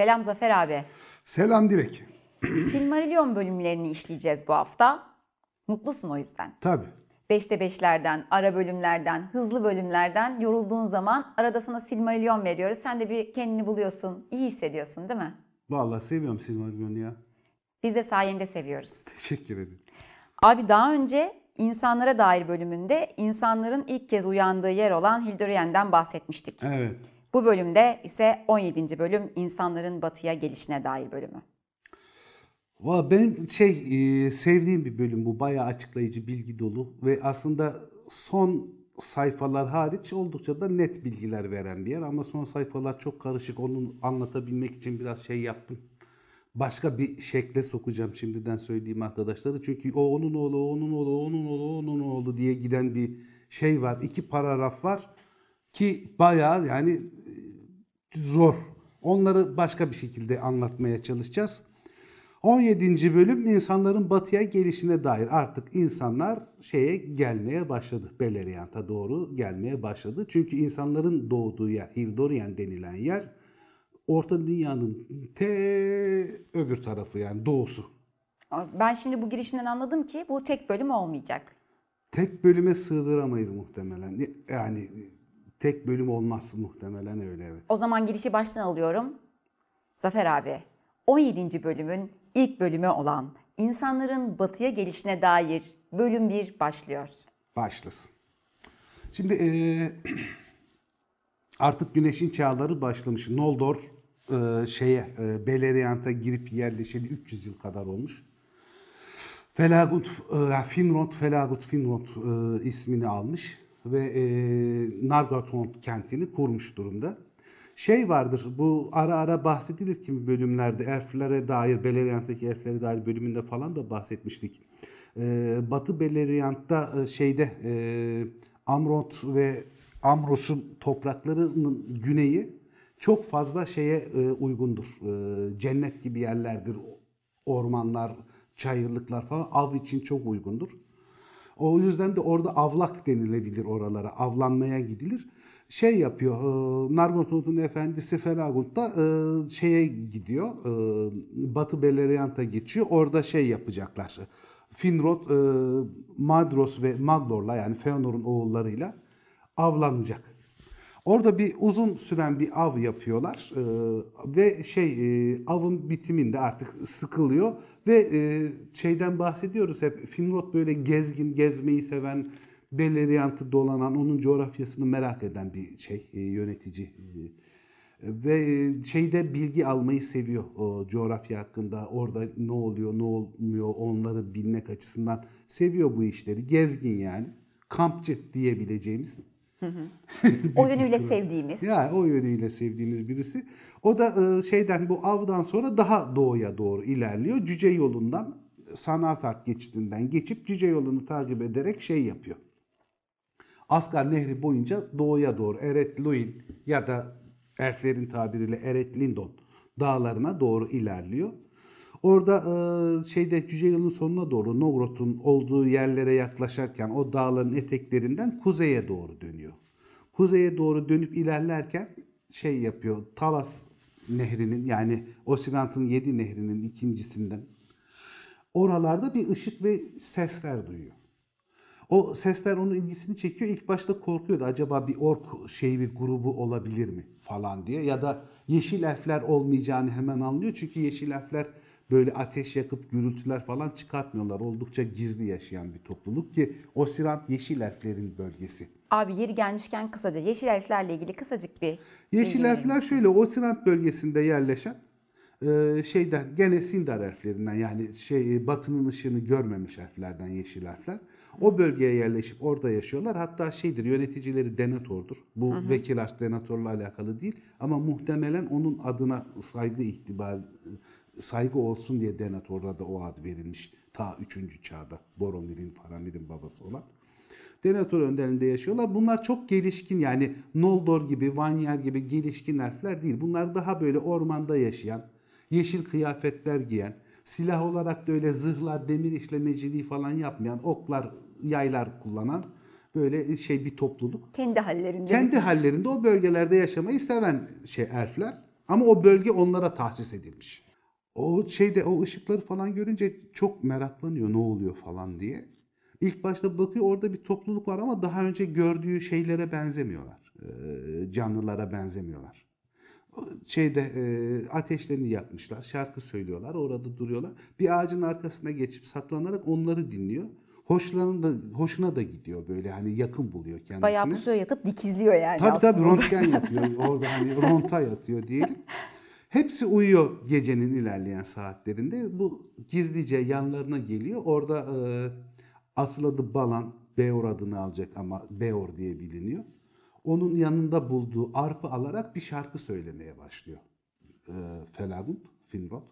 Selam Zafer abi. Selam Dilek. Silmarillion bölümlerini işleyeceğiz bu hafta. Mutlusun o yüzden. Tabii. 5'te 5'lerden, ara bölümlerden, hızlı bölümlerden yorulduğun zaman arada sana Silmarillion veriyoruz. Sen de bir kendini buluyorsun, iyi hissediyorsun değil mi? Vallahi seviyorum Silmarillion'u ya. Biz de sayende seviyoruz. Teşekkür ederim. Abi daha önce insanlara dair bölümünde insanların ilk kez uyandığı yer olan Hildorien'den bahsetmiştik. Evet. Bu bölümde ise 17. bölüm insanların batıya gelişine dair bölümü. Valla benim şey e, sevdiğim bir bölüm bu. Bayağı açıklayıcı, bilgi dolu ve aslında son sayfalar hariç oldukça da net bilgiler veren bir yer ama son sayfalar çok karışık. Onu anlatabilmek için biraz şey yaptım. Başka bir şekle sokacağım şimdiden söyleyeyim arkadaşları. Çünkü o onun oğlu, onun oğlu, onun oğlu, onun oğlu diye giden bir şey var. İki paragraf var ki bayağı yani e, zor. Onları başka bir şekilde anlatmaya çalışacağız. 17. bölüm insanların batıya gelişine dair artık insanlar şeye gelmeye başladı. Beleriand'a doğru gelmeye başladı. Çünkü insanların doğduğu yer Hildorian denilen yer Orta Dünya'nın te öbür tarafı yani doğusu. Ben şimdi bu girişinden anladım ki bu tek bölüm olmayacak. Tek bölüme sığdıramayız muhtemelen. Yani tek bölüm olmaz muhtemelen öyle evet. O zaman girişi baştan alıyorum. Zafer abi, 17. bölümün ilk bölümü olan insanların batıya gelişine dair bölüm 1 başlıyor. Başlasın. Şimdi eee, artık güneşin çağları başlamış. Noldor eee, şeye eee, Beleriand'a girip yerleşeli 300 yıl kadar olmuş. Felagut, eee, Finrod, Felagut Finrod eee, ismini almış ve eee Nargothrond kentini kurmuş durumda. Şey vardır, bu ara ara bahsedilir kimi bölümlerde, elflere dair, Beleriand'daki elflere dair bölümünde falan da bahsetmiştik. Eee, Batı Beleriand'da eee, şeyde eee Amrot ve Amros'un topraklarının güneyi çok fazla şeye eee, uygundur. Eee, cennet gibi yerlerdir. Ormanlar, çayırlıklar falan av için çok uygundur. O yüzden de orada avlak denilebilir oralara. Avlanmaya gidilir. Şey yapıyor. E, Nargothrond'un efendisi Felagund da e, şeye gidiyor. E, Batı Beleriand'a geçiyor. Orada şey yapacaklar. Finrod, e, Madros ve Maglor'la yani Feanor'un oğullarıyla avlanacak. Orada bir uzun süren bir av yapıyorlar e, ve şey e, avın bitiminde artık sıkılıyor ve e, şeyden bahsediyoruz hep Finrod böyle gezgin gezmeyi seven Beleriand'ı dolanan onun coğrafyasını merak eden bir şey e, yönetici. E, ve e, şeyde bilgi almayı seviyor o coğrafya hakkında. Orada ne oluyor ne olmuyor onları bilmek açısından seviyor bu işleri. Gezgin yani kampçı diyebileceğimiz O yönüyle sevdiğimiz. ya o yönüyle sevdiğimiz birisi. O da e, şeyden bu avdan sonra daha doğuya doğru ilerliyor. Cüce yolundan Sanarfart geçidinden geçip Cüce yolunu takip ederek şey yapıyor. Asgar Nehri boyunca doğuya doğru Eret Luin ya da elflerin tabiriyle Eret Lindon dağlarına doğru ilerliyor. Orada e, şeyde Cüce yılın sonuna doğru Nogrot'un olduğu yerlere yaklaşırken o dağların eteklerinden kuzeye doğru dönüyor. Kuzeye doğru dönüp ilerlerken şey yapıyor. Talas nehrinin yani Osinant'ın yedi nehrinin ikincisinden oralarda bir ışık ve sesler duyuyor. O sesler onun ilgisini çekiyor. İlk başta korkuyordu. Acaba bir ork şey bir grubu olabilir mi falan diye. Ya da yeşil elfler olmayacağını hemen anlıyor. Çünkü yeşil elfler böyle ateş yakıp gürültüler falan çıkartmıyorlar. Oldukça gizli yaşayan bir topluluk ki Osirant yeşil elflerin bölgesi. Abi yeri gelmişken kısaca yeşil elflerle ilgili kısacık bir Yeşil elfler şöyle Osirant bölgesinde yerleşen e, şeyden gene Sindar elflerinden yani şey batının ışığını görmemiş elflerden yeşil elfler. O bölgeye yerleşip orada yaşıyorlar. Hatta şeydir yöneticileri Denethor'dur. Bu vekil arş Denethor'la alakalı değil ama muhtemelen onun adına saygı ihtibar saygı olsun diye Denethor'a da o ad verilmiş. Ta 3. çağda Boromir'in, Faramir'in babası olan. Denethor önderliğinde yaşıyorlar. Bunlar çok gelişkin yani Noldor gibi, Vanyar gibi gelişkin elfler değil. Bunlar daha böyle ormanda yaşayan, yeşil kıyafetler giyen, silah olarak da öyle zırhlar, demir işlemeciliği falan yapmayan, oklar, yaylar kullanan böyle şey bir topluluk. kendi hallerinde. Kendi hallerinde o bölgelerde yaşamayı seven şey elfler. Ama o bölge onlara tahsis edilmiş. O şeyde o ışıkları falan görünce çok meraklanıyor ne oluyor falan diye. İlk başta bakıyor orada bir topluluk var ama daha önce gördüğü şeylere benzemiyorlar. Ee, canlılara benzemiyorlar. Şeyde e, ateşlerini yakmışlar, şarkı söylüyorlar, orada duruyorlar. Bir ağacın arkasına geçip saklanarak onları dinliyor. Hoşlarına da, hoşuna da gidiyor böyle hani yakın buluyor kendisine. Bayağı pusuya yatıp dikizliyor yani Tabii tabii röntgen yapıyor. Orada hani ronta yatıyor diyelim. Hepsi uyuyor gecenin ilerleyen saatlerinde. Bu gizlice yanlarına geliyor. Orada e, asıl adı Balan, Beor adını alacak ama Beor diye biliniyor. Onun yanında bulduğu arpı alarak bir şarkı söylemeye başlıyor. E, Felagund, Finrod.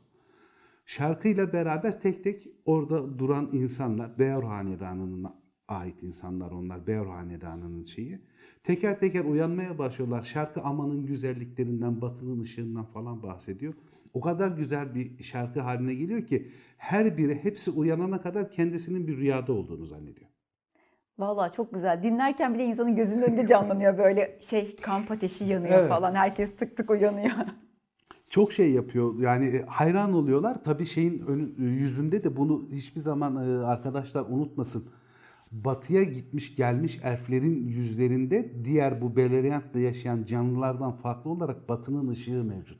Şarkıyla beraber tek tek orada duran insanlar, Beor Hanedanı'na ait insanlar onlar, Beor Hanedanı'nın şeyi. Teker teker uyanmaya başlıyorlar. Şarkı amanın güzelliklerinden, batının ışığından falan bahsediyor. O kadar güzel bir şarkı haline geliyor ki her biri hepsi uyanana kadar kendisinin bir rüyada olduğunu zannediyor. Vallahi çok güzel. Dinlerken bile insanın gözünün önünde canlanıyor böyle şey kamp ateşi yanıyor Evet. falan. Herkes tık tık uyanıyor. çok şey yapıyor. Yani hayran oluyorlar. Tabii şeyin önü- yüzünde de bunu hiçbir zaman e, arkadaşlar unutmasın. Batıya gitmiş gelmiş elflerin yüzlerinde diğer bu Beleriand'da yaşayan canlılardan farklı olarak batının ışığı mevcut.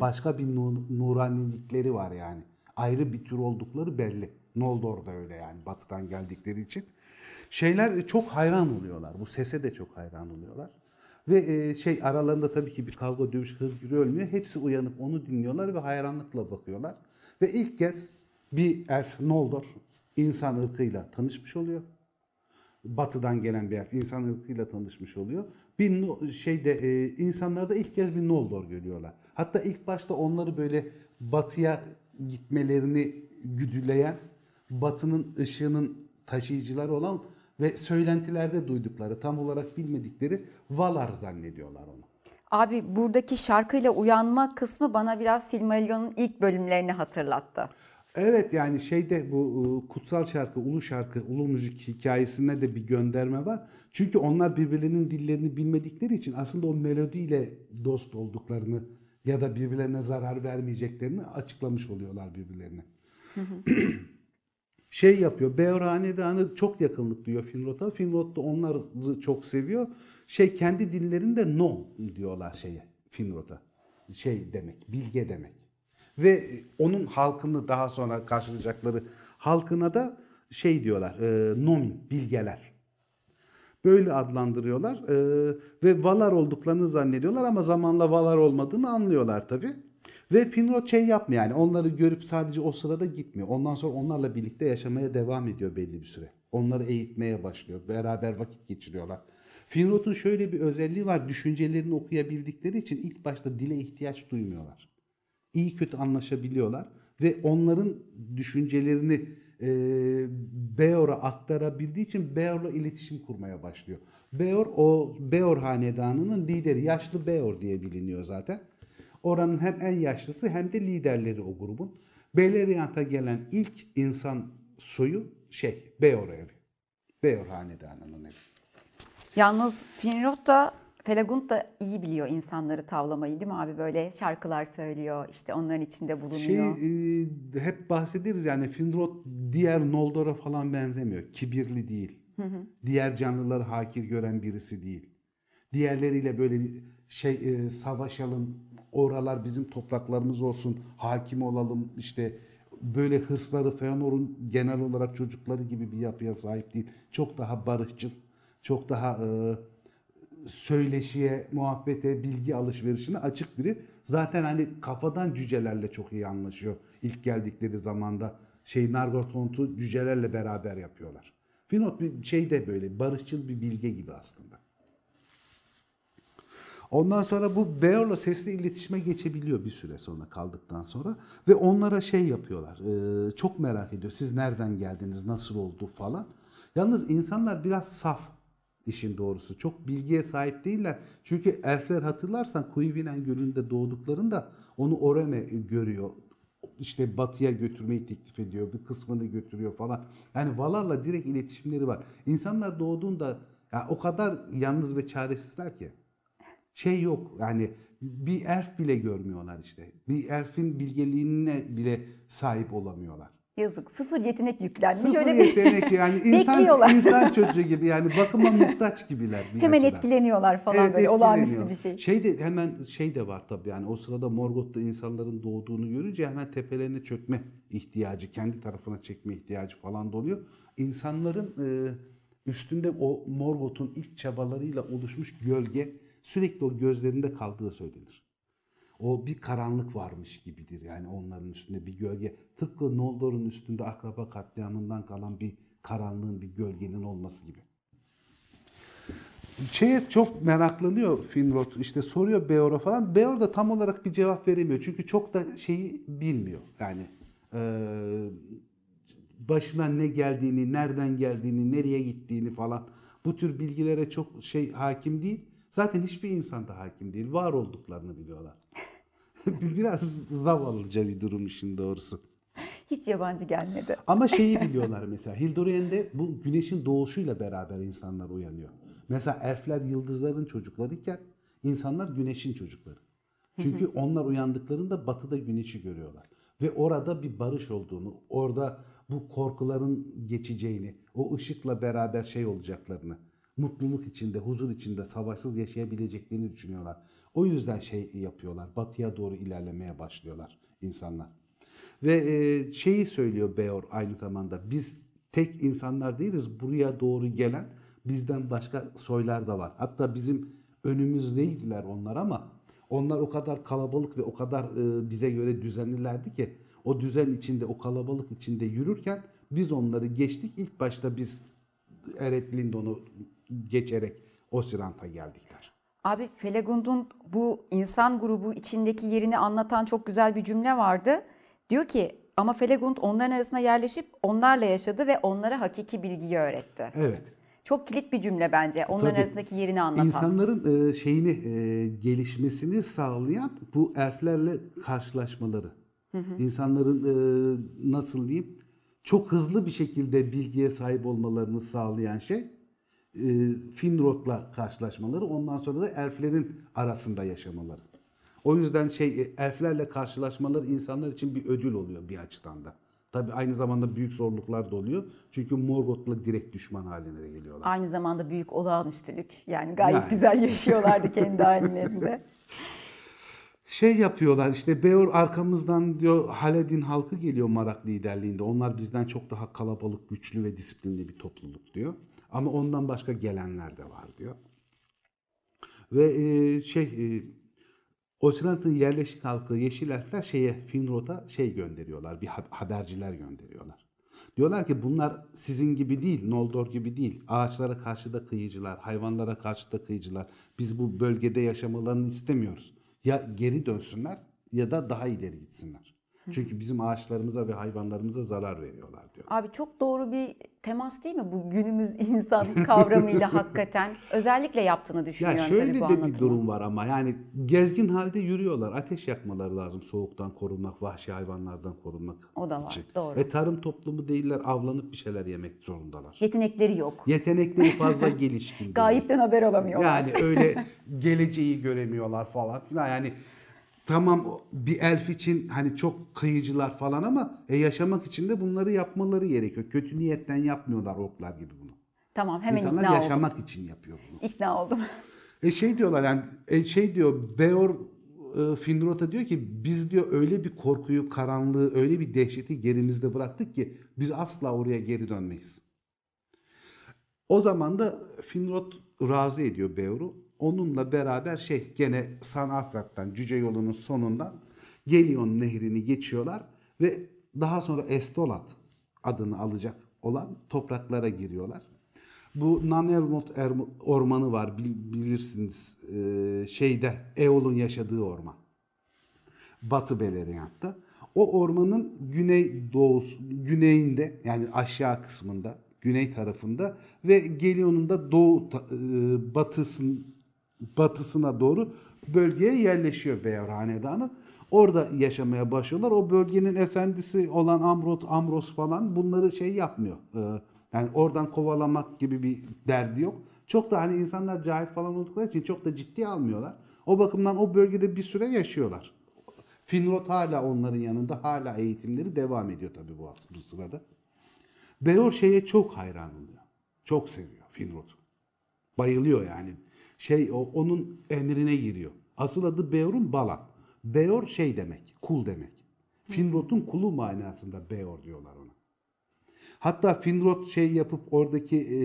Başka bir nu- nuranilikleri var yani. Ayrı bir tür oldukları belli. Noldor da öyle yani batıdan geldikleri için. Şeyler çok hayran oluyorlar. Bu sese de çok hayran oluyorlar. Ve e, şey aralarında tabii ki bir kavga dövüş hırgürü ölmüyor. Hepsi uyanıp onu dinliyorlar ve hayranlıkla bakıyorlar. Ve ilk kez bir elf Noldor insan ırkıyla tanışmış oluyor. Batıdan gelen bir elf insan ırkıyla tanışmış oluyor. Bir şeyde e, insanlar da ilk kez bir Noldor görüyorlar. Hatta ilk başta onları böyle batıya gitmelerini güdüleyen, batının ışığının taşıyıcıları olan ve söylentilerde duydukları, tam olarak bilmedikleri Valar zannediyorlar onu. Abi buradaki şarkıyla uyanma kısmı bana biraz Silmarillion'un ilk bölümlerini hatırlattı. Evet yani şeyde bu e, kutsal şarkı, ulu şarkı, ulu müzik hikayesine de bir gönderme var. Çünkü onlar birbirlerinin dillerini bilmedikleri için aslında o melodiyle dost olduklarını ya da birbirlerine zarar vermeyeceklerini açıklamış oluyorlar birbirlerine. şey yapıyor. Beor Hanedanı çok yakınlık duyuyor Finrod'a. Finrod da onları çok seviyor. Şey kendi dillerinde no diyorlar şeye Finrod'a. Şey demek, bilge demek. Ve onun halkını daha sonra karşılayacakları halkına da şey diyorlar, e, nomin, bilgeler. Böyle adlandırıyorlar e, ve Valar olduklarını zannediyorlar ama zamanla Valar olmadığını anlıyorlar tabi. Ve Finrod şey yapmıyor yani onları görüp sadece o sırada gitmiyor. Ondan sonra onlarla birlikte yaşamaya devam ediyor belli bir süre. Onları eğitmeye başlıyor. Beraber vakit geçiriyorlar. Finrod'un şöyle bir özelliği var. Düşüncelerini okuyabildikleri için ilk başta dile ihtiyaç duymuyorlar iyi kötü anlaşabiliyorlar ve onların düşüncelerini e, Beor'a aktarabildiği için Beor'la iletişim kurmaya başlıyor. Beor o Beor hanedanının lideri, yaşlı Beor diye biliniyor zaten. Oranın hem en yaşlısı hem de liderleri o grubun. Beleriand'a gelen ilk insan soyu şey Beor evi. Beor hanedanının evi. Yalnız Finrod da Felagund da iyi biliyor insanları tavlamayı değil mi abi? Böyle şarkılar söylüyor, işte onların içinde Şey bulunuyor. e, hep bahsederiz yani Finrod diğer Noldor'a falan benzemiyor. Kibirli değil. Diğer canlıları hakir gören birisi değil. Diğerleriyle böyle şey e, savaşalım, oralar bizim topraklarımız olsun, hakim olalım işte böyle hırsları Feanor'un genel olarak çocukları gibi bir yapıya sahip değil. Çok daha barışçıl, çok daha e, söyleşiye, muhabbete, bilgi alışverişine açık biri. Zaten hani kafadan cücelerle çok iyi anlaşıyor. İlk geldikleri zamanda şey Nargothrond'u cücelerle beraber yapıyorlar. Finot bir şey de böyle barışçıl bir bilge gibi aslında. Ondan sonra bu Beor'la sesli iletişime geçebiliyor bir süre sonra kaldıktan sonra ve onlara şey yapıyorlar. e, çok merak ediyor. Siz nereden geldiniz, nasıl oldu falan. Yalnız insanlar biraz saf işin doğrusu. Çok bilgiye sahip değiller. Çünkü elfler hatırlarsan Kuyvinen Gölü'nde doğduklarında onu Orome görüyor. İşte batıya götürmeyi teklif ediyor. Bir kısmını götürüyor falan. Yani Valar'la direkt iletişimleri var. İnsanlar doğduğunda ya o kadar yalnız ve çaresizler ki. şey yok. Yani bir elf bile görmüyorlar işte. Bir elfin bilgeliğine bile sahip olamıyorlar. Yazık. Sıfır yetenek yüklenmiş. Sıfır Öyle bir yetenek yani insan insan çocuğu gibi yani bakıma muhtaç gibiler bir hemen açıdan. etkileniyorlar falan Evet, böyle olağanüstü bir şey. Şey de hemen şey de var tabii yani o sırada Morgoth'ta insanların doğduğunu görünce hemen tepelerine çökme ihtiyacı, kendi tarafına çekme ihtiyacı falan da oluyor. İnsanların e, üstünde o Morgoth'un ilk çabalarıyla oluşmuş gölge sürekli o gözlerinde kaldığı söylenir. O bir karanlık varmış gibidir yani onların üstünde bir gölge. Tıpkı Noldor'un üstünde akraba katliamından kalan bir karanlığın, bir gölgenin olması gibi şeye çok meraklanıyor Finrod. İşte soruyor Beor'a falan. Beor da tam olarak bir cevap veremiyor. Çünkü çok da şeyi bilmiyor. Yani eee, başına ne geldiğini, nereden geldiğini, nereye gittiğini falan bu tür bilgilere çok şey hakim değil. Zaten hiçbir insan da hakim değil. Var olduklarını biliyorlar. Biraz zavallıca bir durum işin doğrusu. Hiç yabancı gelmedi. Ama şeyi biliyorlar mesela Hildorien'de bu güneşin doğuşuyla beraber insanlar uyanıyor. Mesela elfler yıldızların çocuklarıyken insanlar güneşin çocukları. Çünkü onlar uyandıklarında batıda güneşi görüyorlar. Ve orada bir barış olduğunu, orada bu korkuların geçeceğini, o ışıkla beraber şey olacaklarını, mutluluk içinde, huzur içinde, savaşsız yaşayabileceklerini düşünüyorlar. O yüzden şey yapıyorlar, batıya doğru ilerlemeye başlıyorlar insanlar. Ve e, şeyi söylüyor Beor aynı zamanda. Biz tek insanlar değiliz. Buraya doğru gelen bizden başka soylar da var. Hatta bizim önümüzdeydiler onlar ama onlar o kadar kalabalık ve o kadar e, bize göre düzenlilerdi ki o düzen içinde, o kalabalık içinde yürürken biz onları geçtik. İlk başta biz Eret Lindon'u geçerek Osirant'a geldikler. Abi Felegund'un bu insan grubu içindeki yerini anlatan çok güzel bir cümle vardı. Diyor ki ama Felegund onların arasına yerleşip onlarla yaşadı ve onlara hakiki bilgiyi öğretti. Evet. Çok kilit bir cümle bence. Onların Tabii. arasındaki yerini anlatan. İnsanların e, şeyini e, gelişmesini sağlayan bu elflerle karşılaşmaları. İnsanların e, nasıl diyeyim çok hızlı bir şekilde bilgiye sahip olmalarını sağlayan şey e, Finrod'la karşılaşmaları. Ondan sonra da elflerin arasında yaşamaları. O yüzden şey e, elflerle karşılaşmaları insanlar için bir ödül oluyor bir açıdan da. Tabii aynı zamanda büyük zorluklar da oluyor. Çünkü Morgoth'la direkt düşman haline de geliyorlar. Aynı zamanda büyük olağanüstülük. Yani gayet Yani. güzel yaşıyorlardı kendi hallerinde. Şey yapıyorlar işte Beor arkamızdan diyor Haledin halkı geliyor Marak liderliğinde. Onlar bizden çok daha kalabalık, güçlü ve disiplinli bir topluluk diyor. Ama ondan başka gelenler de var diyor. Ve e, şey e, Osirant'ın yerleşik halkı Yeşil Elfler şeye Finrod'a şey gönderiyorlar. Bir ha- haberciler gönderiyorlar. Diyorlar ki bunlar sizin gibi değil, Noldor gibi değil. Ağaçlara karşı da kıyıcılar, hayvanlara karşı da kıyıcılar. Biz bu bölgede yaşamalarını istemiyoruz. Ya geri dönsünler ya da daha ileri gitsinler. Çünkü bizim ağaçlarımıza ve hayvanlarımıza zarar veriyorlar diyor. Abi çok doğru bir temas değil mi bu günümüz insan kavramıyla hakikaten? Özellikle yaptığını Ya düşünüyorum şöyle tabii bu de anlatımı. bir durum var ama yani gezgin halde yürüyorlar. Ateş yakmaları lazım soğuktan korunmak, vahşi hayvanlardan korunmak O da var, için. doğru. E tarım toplumu değiller, avlanıp bir şeyler yemek zorundalar. Yetenekleri yok. Yetenekleri fazla gelişkin. değil. Gayipten haber alamıyorlar. Yani öyle geleceği göremiyorlar falan filan. Yani tamam bir elf için hani çok kıyıcılar falan ama e, yaşamak için de bunları yapmaları gerekiyor. Kötü niyetten yapmıyorlar orklar gibi bunu. Tamam hemen İnsanlar ikna oldum. yaşamak için yapıyor bunu. İkna oldum. E şey diyorlar yani e şey diyor Beor e, Finrod'a diyor ki biz diyor öyle bir korkuyu, karanlığı, öyle bir dehşeti gerimizde bıraktık ki biz asla oraya geri dönmeyiz. O zaman da Finrod razı ediyor Beor'u. Onunla beraber şey gene Sanafrat'tan Cüce yolunun sonundan Gelion nehrini geçiyorlar ve daha sonra Estolat adını alacak olan topraklara giriyorlar. Bu Nanermot Erm- ormanı var bil- bilirsiniz Ee, şeyde Eol'un yaşadığı orman. Batı Beleriand'da. O ormanın güney doğusu, güneyinde yani aşağı kısmında, güney tarafında ve Gelion'un da doğu e, batısın, batısına doğru bölgeye yerleşiyor Beyor Hanedanı. Orada yaşamaya başlıyorlar. O bölgenin efendisi olan Amrot, Amros falan bunları şey yapmıyor. e, Yani oradan kovalamak gibi bir derdi yok. Çok da hani insanlar cahil falan oldukları için çok da ciddiye almıyorlar. O bakımdan o bölgede bir süre yaşıyorlar. Finrod hala onların yanında. Hala eğitimleri devam ediyor tabii bu, bu sırada. Beor şeye çok hayran oluyor. Çok seviyor Finrod'u. Bayılıyor yani. Şey o, onun emrine giriyor. Asıl adı Beor'un Balan. Beor şey demek, kul demek. Finrod'un kulu manasında Beor diyorlar ona. Hatta Finrod şey yapıp oradaki e,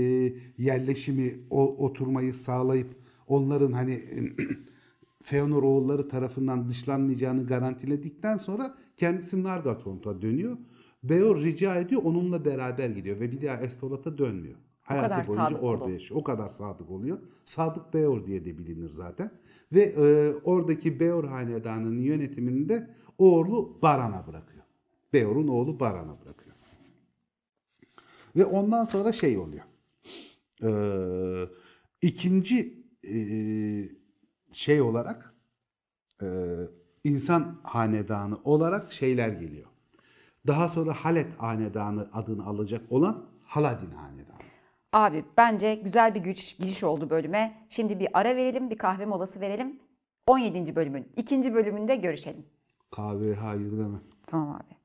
yerleşimi, o, oturmayı sağlayıp onların hani Feanor oğulları tarafından dışlanmayacağını garantiledikten sonra kendisi Nargothrond'a dönüyor. Beor rica ediyor onunla beraber gidiyor ve bir daha Estolat'a dönmüyor. Hayatı kadar boyunca sadık orada kulu. yaşıyor. O kadar sadık oluyor. Sadık Beor diye de bilinir zaten. Ve e, oradaki Beor hanedanının yönetimini de oğlu Baran'a bırakıyor. Beor'un oğlu Baran'a bırakıyor. Ve ondan sonra şey oluyor. Ee, ikinci e, şey olarak e, insan hanedanı olarak şeyler geliyor. Daha sonra Halet hanedanı adını alacak olan Haladin hanedanı. Abi bence güzel bir giriş, giriş oldu bölüme. Şimdi bir ara verelim, bir kahve molası verelim. 17. bölümün ikinci bölümünde görüşelim. Kahve hayır demem. Tamam abi.